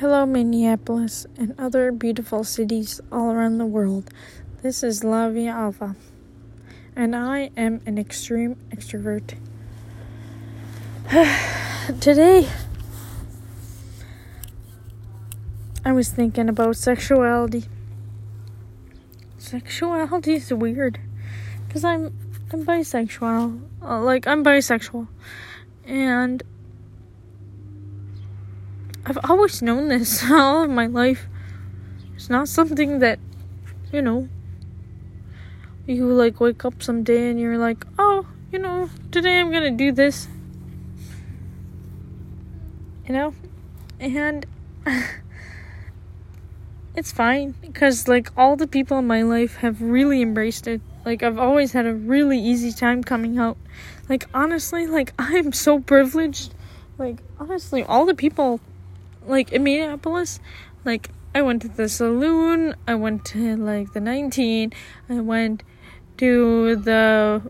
Hello, Minneapolis and other beautiful cities all around the world. This is Lavia Alva, and I am an extreme extrovert. Today, I was thinking about sexuality. Sexuality is weird because I'm I'm bisexual. Uh, like I'm bisexual, and I've always known this all of my life. It's not something that, you know, you like wake up someday and you're like, oh, you know, today I'm gonna do this. You know? And it's fine because, like, all the people in my life have really embraced it. Like, I've always had a really easy time coming out. Like, honestly, like, I'm so privileged. Like, honestly, all the people like in Minneapolis, like I went to the saloon, I went to like the 19, I went to the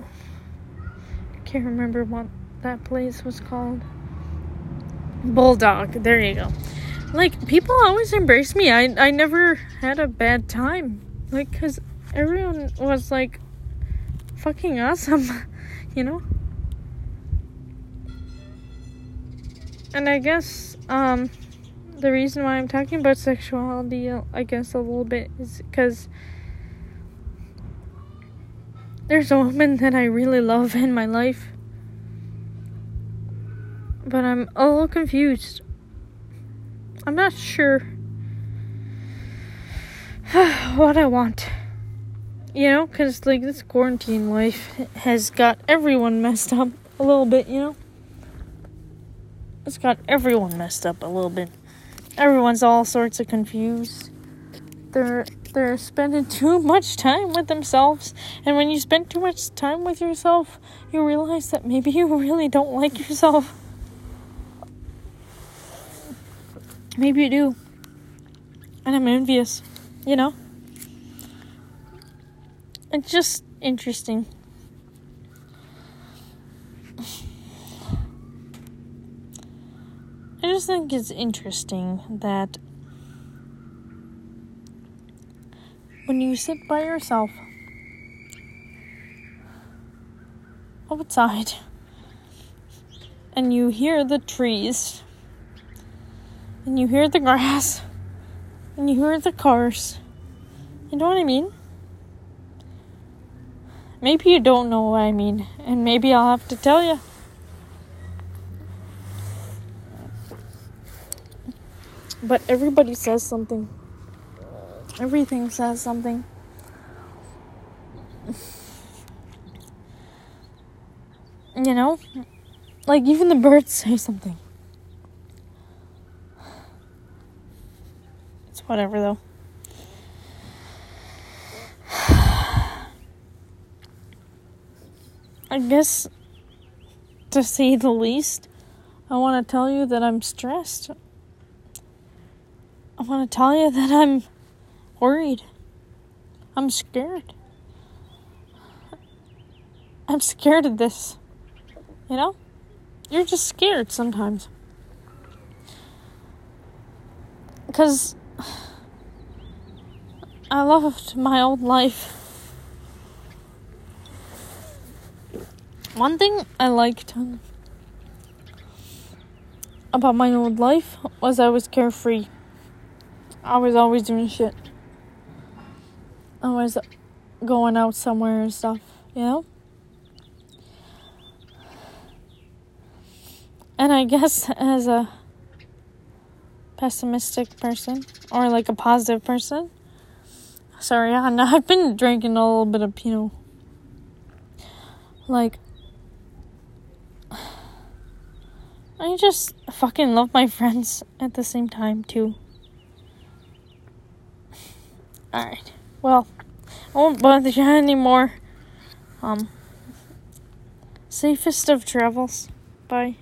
I can't remember what that place was called. Bulldog. There you go. Like people always embrace me. I I never had a bad time. Like cuz everyone was like fucking awesome, you know? And I guess um, the reason why I'm talking about sexuality, I guess, a little bit is because there's a woman that I really love in my life, but I'm a little confused. I'm not sure what I want. You know, because, like, this quarantine life has got everyone messed up a little bit, you know? It's got everyone messed up a little bit. Everyone's all sorts of confused. They're they're spending too much time with themselves, and when you spend too much time with yourself, you realize that maybe you really don't like yourself. Maybe you do. And I'm envious, you know? It's just interesting. I just think it's interesting that when you sit by yourself outside and you hear the trees and you hear the grass and you hear the cars, you know what I mean? Maybe you don't know what I mean, and maybe I'll have to tell you. But everybody says something. Everything says something. You know? Like, even the birds say something. It's whatever, though. I guess, to say the least, I want to tell you that I'm stressed. I want to tell you that I'm worried. I'm scared. I'm scared of this. You know? You're just scared sometimes. Because I loved my old life. One thing I liked about my old life was I was carefree. I was always doing shit. I was going out somewhere and stuff, you know? And I guess as a pessimistic person or like a positive person, sorry, I've been drinking a little bit of, know, like, I just fucking love my friends at the same time, too. Alright. Well, I won't bother you anymore. Um, safest of travels. Bye.